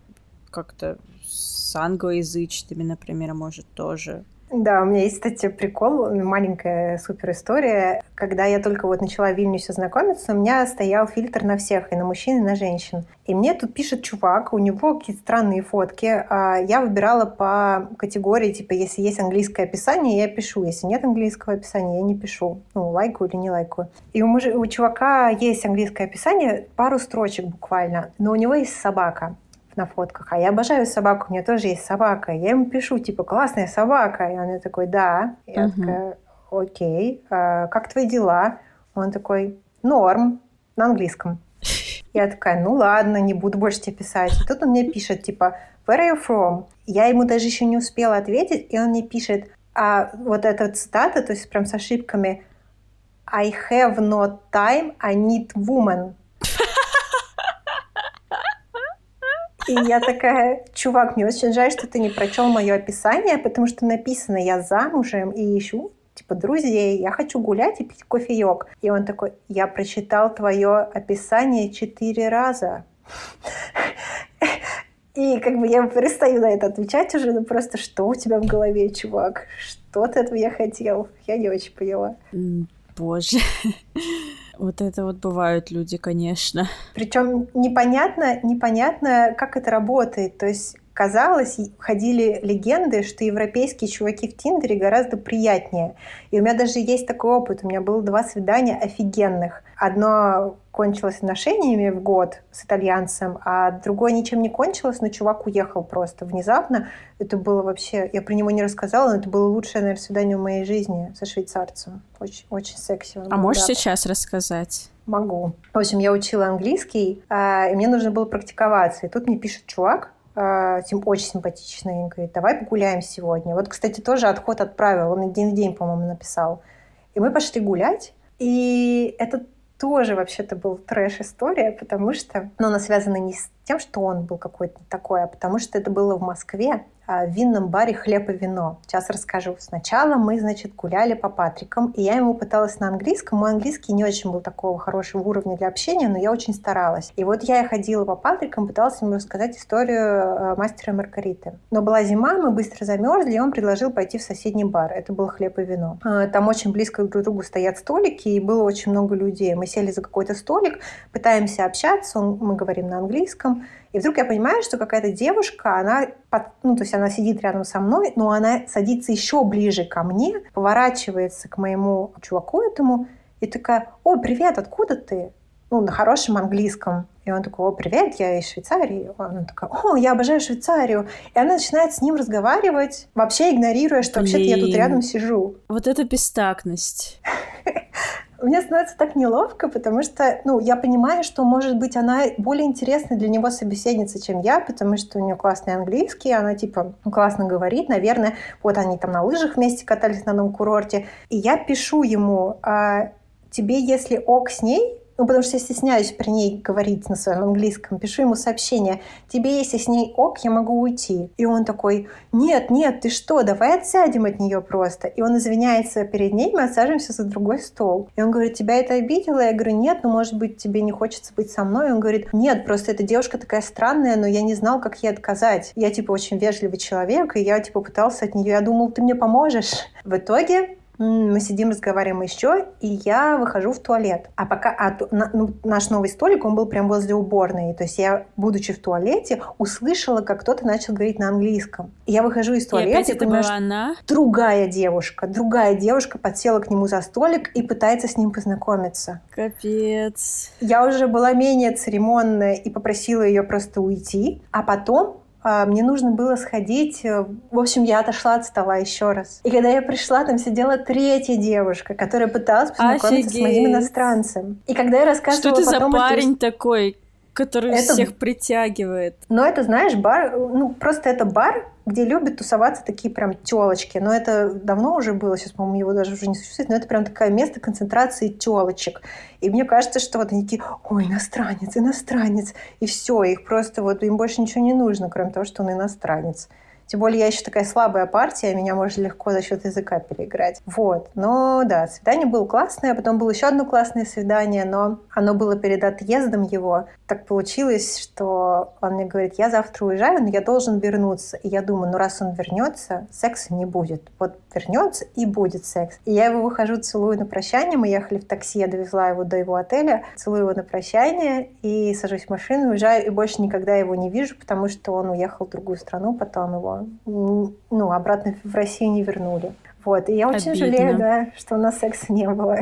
C: как-то с англоязычными, например, может, тоже?
D: Да, у меня есть, кстати, прикол, маленькая супер история. Когда я только вот начала в Вильнюсе знакомиться, у меня стоял фильтр на всех, и на мужчин, и на женщин. И мне тут пишет чувак, у него какие-то странные фотки. А я выбирала по категории, типа, если есть английское описание, я пишу. Если нет английского описания, я не пишу. Ну, лайкаю или не лайкаю. И у, муж... у чувака есть английское описание, пару строчек буквально, но у него есть собака на фотках. А я обожаю собаку, у меня тоже есть собака. Я ему пишу, типа, классная собака. И он такой, да. Я uh-huh. такая, окей, а, как твои дела? Он такой, норм, на английском. Я такая, ну ладно, не буду больше тебе писать. И тут он мне пишет, типа, where are you from? Я ему даже еще не успела ответить, и он мне пишет, а вот эта цитата, то есть прям с ошибками, I have no time, I need woman. И я такая, чувак, мне очень жаль, что ты не прочел мое описание, потому что написано, я замужем и ищу типа, друзей, я хочу гулять и пить кофеек. И он такой, я прочитал твое описание четыре раза. И как бы я перестаю на это отвечать уже, ну просто что у тебя в голове, чувак? Что ты от меня хотел? Я не очень поняла.
C: Боже. Вот это вот бывают люди, конечно.
D: Причем непонятно, непонятно, как это работает. То есть казалось, ходили легенды, что европейские чуваки в Тиндере гораздо приятнее. И у меня даже есть такой опыт. У меня было два свидания офигенных. Одно кончилось отношениями в год с итальянцем, а другое ничем не кончилось, но чувак уехал просто внезапно. Это было вообще... Я про него не рассказала, но это было лучшее, наверное, свидание в моей жизни со швейцарцем. Очень, очень секси.
C: а можешь да. сейчас рассказать?
D: Могу. В общем, я учила английский, а, и мне нужно было практиковаться. И тут мне пишет чувак, э, очень симпатичный, и говорит, давай погуляем сегодня. Вот, кстати, тоже отход отправил, он день в день, по-моему, написал. И мы пошли гулять, и это тоже вообще-то был трэш-история, потому что ну, она связана не с тем, что он был какой-то такой, а потому что это было в Москве, а, в винном баре «Хлеб и вино». Сейчас расскажу. Сначала мы, значит, гуляли по Патрикам, и я ему пыталась на английском. Мой английский не очень был такого хорошего уровня для общения, но я очень старалась. И вот я ходила по Патрикам, пыталась ему рассказать историю а, мастера Маргариты. Но была зима, мы быстро замерзли, и он предложил пойти в соседний бар. Это был «Хлеб и вино». А, там очень близко друг к другу стоят столики, и было очень много людей. Мы сели за какой-то столик, пытаемся общаться, мы говорим на английском, и вдруг я понимаю, что какая-то девушка, она, под, ну, то есть она сидит рядом со мной, но она садится еще ближе ко мне, поворачивается к моему чуваку этому и такая, о, привет, откуда ты? Ну, на хорошем английском. И он такой, о, привет, я из Швейцарии. Она такая, о, я обожаю Швейцарию. И она начинает с ним разговаривать, вообще игнорируя, что вообще-то я тут рядом сижу.
C: Вот это бестактность.
D: Мне становится так неловко, потому что, ну, я понимаю, что, может быть, она более интересная для него собеседница, чем я, потому что у нее классный английский, она, типа, классно говорит, наверное, вот они там на лыжах вместе катались на одном курорте, и я пишу ему, а, тебе, если ок с ней, ну, потому что я стесняюсь при ней говорить на своем английском. Пишу ему сообщение. Тебе, если с ней ок, я могу уйти. И он такой, нет, нет, ты что, давай отсядем от нее просто. И он извиняется перед ней, мы отсаживаемся за другой стол. И он говорит, тебя это обидело? Я говорю, нет, ну, может быть, тебе не хочется быть со мной? И он говорит, нет, просто эта девушка такая странная, но я не знал, как ей отказать. Я, типа, очень вежливый человек, и я, типа, пытался от нее, я думал, ты мне поможешь. В итоге мы сидим, разговариваем еще, и я выхожу в туалет. А пока а, ну, наш новый столик, он был прям возле уборной. То есть я, будучи в туалете, услышала, как кто-то начал говорить на английском. Я выхожу из туалета. И
C: опять это понимаю, была она?
D: Другая девушка. Другая девушка подсела к нему за столик и пытается с ним познакомиться.
C: Капец.
D: Я уже была менее церемонная и попросила ее просто уйти. А потом мне нужно было сходить. Э, в общем, я отошла от стола еще раз. И когда я пришла, там сидела третья девушка, которая пыталась познакомиться Офигеть. с моим иностранцем. И когда я рассказывала
C: Что
D: это
C: за парень это... такой? Который это... всех притягивает.
D: Но это, знаешь, бар, ну, просто это бар, где любят тусоваться такие прям телочки. Но это давно уже было, сейчас, по-моему, его даже уже не существует, но это прям такое место концентрации телочек. И мне кажется, что вот они такие, ой, иностранец, иностранец, и все, их просто вот, им больше ничего не нужно, кроме того, что он иностранец. Тем более я еще такая слабая партия, меня можно легко за счет языка переиграть. Вот. Но да, свидание было классное, потом было еще одно классное свидание, но оно было перед отъездом его. Так получилось, что он мне говорит, я завтра уезжаю, но я должен вернуться. И я думаю, ну раз он вернется, секса не будет. Вот вернется и будет секс. И я его выхожу, целую на прощание. Мы ехали в такси, я довезла его до его отеля, целую его на прощание и сажусь в машину, уезжаю, и больше никогда его не вижу, потому что он уехал в другую страну, потом его ну, обратно в Россию не вернули. Вот, и я очень Обидно. жалею, да, что у нас секса не было.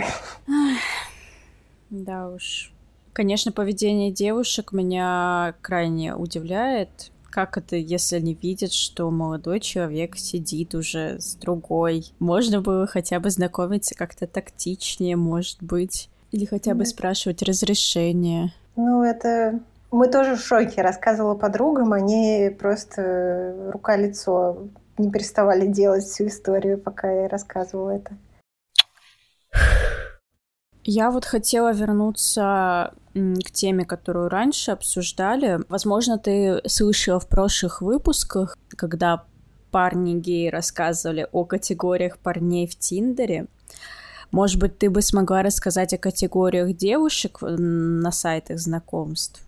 C: Да уж. Конечно, поведение девушек меня крайне удивляет. Как это, если они видят, что молодой человек сидит уже с другой? Можно было хотя бы знакомиться как-то тактичнее, может быть. Или хотя бы спрашивать разрешение.
D: Ну, это мы тоже в шоке. Рассказывала подругам, они просто рука-лицо не переставали делать всю историю, пока я рассказывала это.
C: Я вот хотела вернуться к теме, которую раньше обсуждали. Возможно, ты слышала в прошлых выпусках, когда парни геи рассказывали о категориях парней в Тиндере. Может быть, ты бы смогла рассказать о категориях девушек на сайтах знакомств?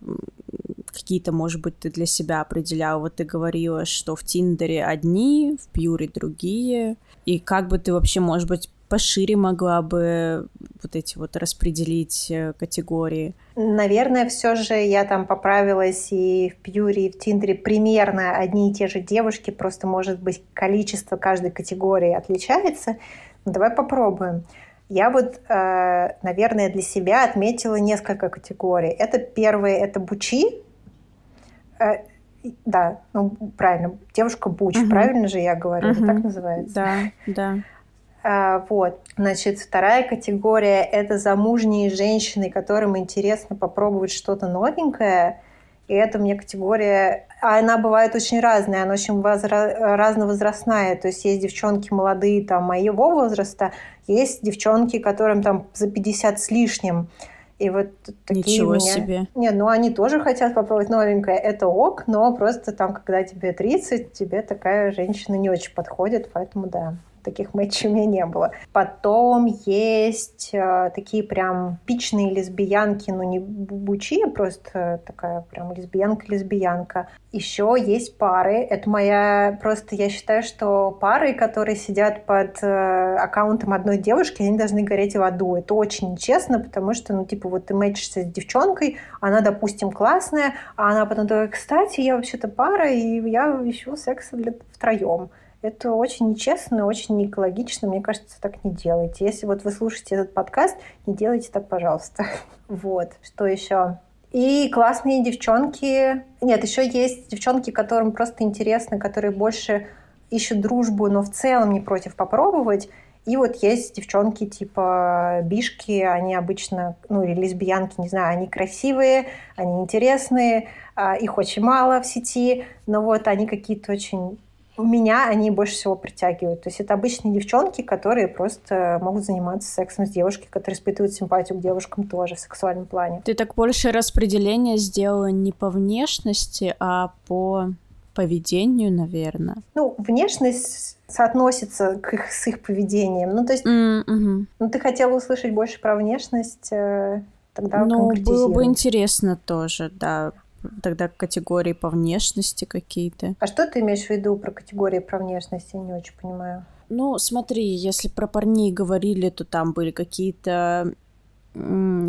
C: Какие-то, может быть, ты для себя определяла? Вот ты говорила, что в Тиндере одни, в Пьюре другие. И как бы ты вообще, может быть, пошире могла бы вот эти вот распределить э, категории?
D: Наверное, все же я там поправилась и в Пьюре, и в Тиндере примерно одни и те же девушки, просто, может быть, количество каждой категории отличается. Давай попробуем. Я вот, э, наверное, для себя отметила несколько категорий. Это первое, это бучи. Э, да, ну правильно, девушка буч, угу. правильно же я говорю, угу. так называется?
C: Да, да.
D: А, вот, значит, вторая категория – это замужние женщины, которым интересно попробовать что-то новенькое. И это мне категория... А она бывает очень разная, она очень возра... разновозрастная. То есть есть девчонки молодые, там, моего возраста, есть девчонки, которым там за 50 с лишним. И вот такие
C: Ничего
D: меня...
C: себе.
D: Нет, ну они тоже хотят попробовать новенькое. Это ок, но просто там, когда тебе 30, тебе такая женщина не очень подходит, поэтому да таких матчей у меня не было. Потом есть э, такие прям пичные лесбиянки, ну не бучи, а просто такая прям лесбиянка-лесбиянка. Еще есть пары. Это моя... Просто я считаю, что пары, которые сидят под э, аккаунтом одной девушки, они должны гореть в аду. Это очень нечестно, потому что, ну, типа, вот ты мэчишься с девчонкой, она, допустим, классная, а она потом такая, кстати, я вообще-то пара, и я ищу секса для втроем. Это очень нечестно, очень не экологично. Мне кажется, так не делайте. Если вот вы слушаете этот подкаст, не делайте так, пожалуйста. Вот. Что еще? И классные девчонки. Нет, еще есть девчонки, которым просто интересно, которые больше ищут дружбу, но в целом не против попробовать. И вот есть девчонки типа бишки, они обычно, ну или лесбиянки, не знаю, они красивые, они интересные, а, их очень мало в сети, но вот они какие-то очень меня они больше всего притягивают. То есть это обычные девчонки, которые просто могут заниматься сексом с девушкой, которые испытывают симпатию к девушкам тоже в сексуальном плане.
C: Ты так больше распределение сделала не по внешности, а по поведению, наверное.
D: Ну, внешность соотносится к их, с их поведением. Ну, то есть,
C: mm-hmm.
D: ну, ты хотела услышать больше про внешность, э, тогда
C: Ну, было бы интересно тоже, да, тогда категории по внешности какие-то.
D: А что ты имеешь в виду про категории про внешность? Я не очень понимаю.
C: Ну, смотри, если про парней говорили, то там были какие-то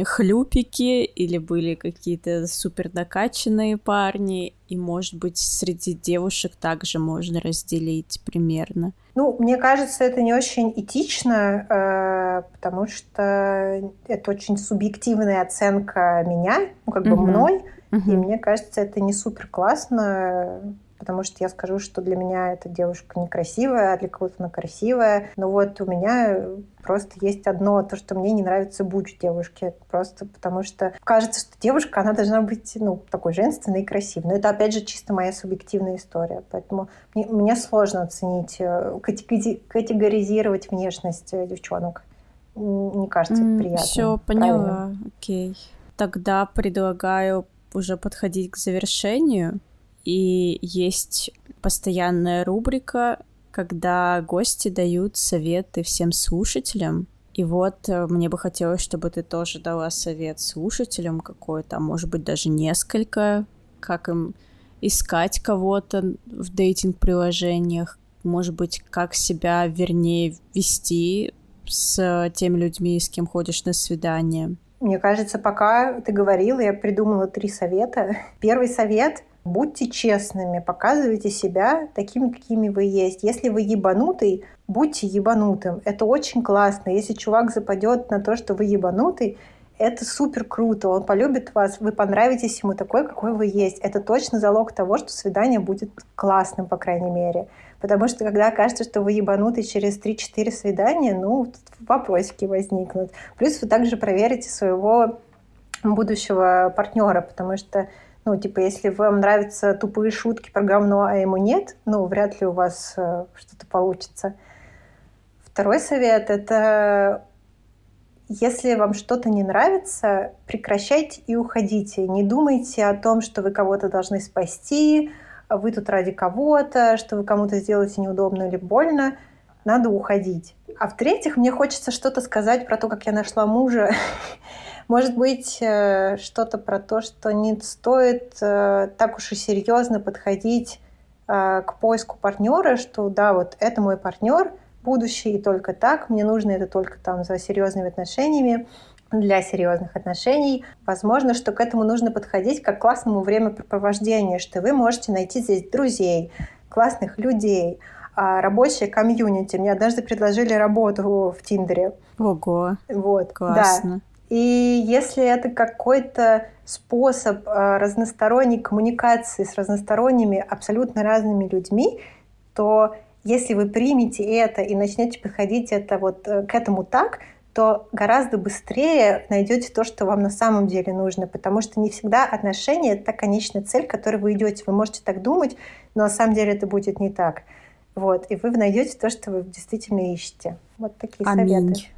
C: хлюпики или были какие-то супер накачанные парни, и, может быть, среди девушек также можно разделить примерно.
D: Ну, мне кажется, это не очень этично, э, потому что это очень субъективная оценка меня, ну, как бы угу. мной, Угу. И мне кажется, это не супер классно, потому что я скажу, что для меня эта девушка некрасивая, а для кого-то она красивая. Но вот у меня просто есть одно, то, что мне не нравится буч девушки. Просто потому что кажется, что девушка, она должна быть, ну, такой женственной и красивой. Но это, опять же, чисто моя субъективная история. Поэтому мне, мне сложно оценить, э, категоризировать внешность э, девчонок. Не кажется это приятно.
C: Все, поняла. Окей. Тогда предлагаю уже подходить к завершению. и есть постоянная рубрика, когда гости дают советы всем слушателям. И вот э, мне бы хотелось, чтобы ты тоже дала совет слушателям какой-то, а может быть даже несколько, как им искать кого-то в дейтинг-приложениях, может быть, как себя вернее вести с теми людьми, с кем ходишь на свидание.
D: Мне кажется, пока ты говорила, я придумала три совета. Первый совет — будьте честными, показывайте себя такими, какими вы есть. Если вы ебанутый, будьте ебанутым. Это очень классно. Если чувак западет на то, что вы ебанутый, это супер круто, он полюбит вас, вы понравитесь ему такой, какой вы есть. Это точно залог того, что свидание будет классным, по крайней мере. Потому что когда кажется, что вы ебанутый через 3-4 свидания, ну, тут вопросики возникнут. Плюс вы также проверите своего будущего партнера, потому что ну, типа, если вам нравятся тупые шутки про говно, а ему нет, ну, вряд ли у вас э, что-то получится. Второй совет — это если вам что-то не нравится, прекращайте и уходите. Не думайте о том, что вы кого-то должны спасти, вы тут ради кого-то, что вы кому-то сделаете неудобно или больно. Надо уходить. А в-третьих, мне хочется что-то сказать про то, как я нашла мужа. Может быть, э, что-то про то, что не стоит э, так уж и серьезно подходить э, к поиску партнера, что да, вот это мой партнер – будущее и только так. Мне нужно это только там за серьезными отношениями для серьезных отношений. Возможно, что к этому нужно подходить как к классному времяпрепровождению, что вы можете найти здесь друзей, классных людей, а рабочее комьюнити. Мне однажды предложили работу в Тиндере.
C: Ого,
D: вот,
C: классно.
D: Да. И если это какой-то способ а, разносторонней коммуникации с разносторонними, абсолютно разными людьми, то если вы примете это и начнете подходить это вот э, к этому так, то гораздо быстрее найдете то, что вам на самом деле нужно, потому что не всегда отношения — это та конечная цель, к которой вы идете. Вы можете так думать, но на самом деле это будет не так. Вот, и вы найдете то, что вы действительно ищете. Вот такие
C: аминь.
D: советы.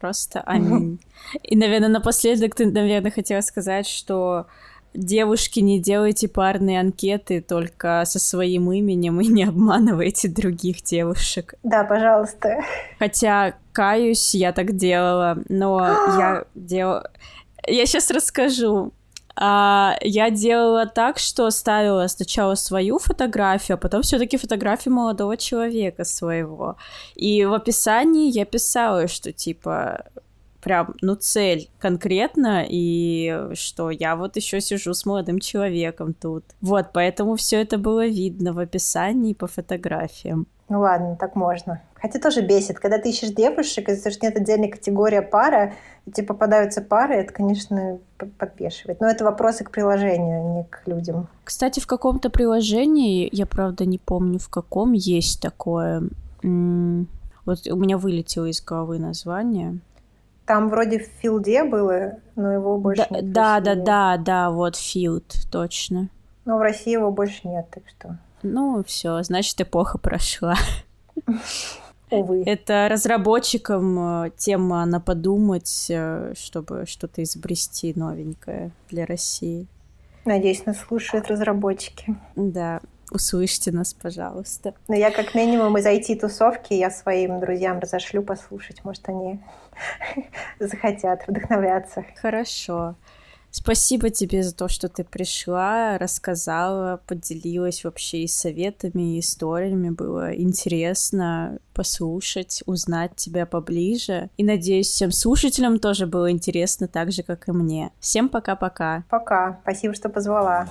C: Просто аминь. И, наверное, напоследок ты, наверное, хотела сказать, что Девушки, не делайте парные анкеты только со своим именем и не обманывайте других девушек.
D: Да, пожалуйста.
C: Хотя, каюсь, я так делала, но я делала... Я сейчас расскажу. А, я делала так, что ставила сначала свою фотографию, а потом все-таки фотографию молодого человека своего. И в описании я писала, что типа прям, ну, цель конкретно, и что я вот еще сижу с молодым человеком тут. Вот, поэтому все это было видно в описании по фотографиям.
D: Ну ладно, так можно. Хотя тоже бесит, когда ты ищешь девушек, того, что нет отдельной категории пара, и тебе попадаются пары, это, конечно, подбешивает. Но это вопросы к приложению, а не к людям.
C: Кстати, в каком-то приложении, я правда не помню в каком, есть такое. Вот у меня вылетело из головы название.
D: Там вроде в филде было, но его больше
C: да,
D: нет.
C: Да, да, да, да, вот филд, точно.
D: Но в России его больше нет, так что.
C: Ну, все, значит, эпоха прошла.
D: Увы.
C: Это разработчикам э, тема на подумать, э, чтобы что-то изобрести новенькое для России.
D: Надеюсь, нас слушают разработчики.
C: Да, услышьте нас, пожалуйста.
D: Но я как минимум из IT-тусовки я своим друзьям разошлю послушать. Может, они захотят вдохновляться.
C: Хорошо. Спасибо тебе за то, что ты пришла, рассказала, поделилась вообще и советами, и историями. Было интересно послушать, узнать тебя поближе. И надеюсь, всем слушателям тоже было интересно так же, как и мне. Всем пока-пока.
D: Пока. Спасибо, что позвала.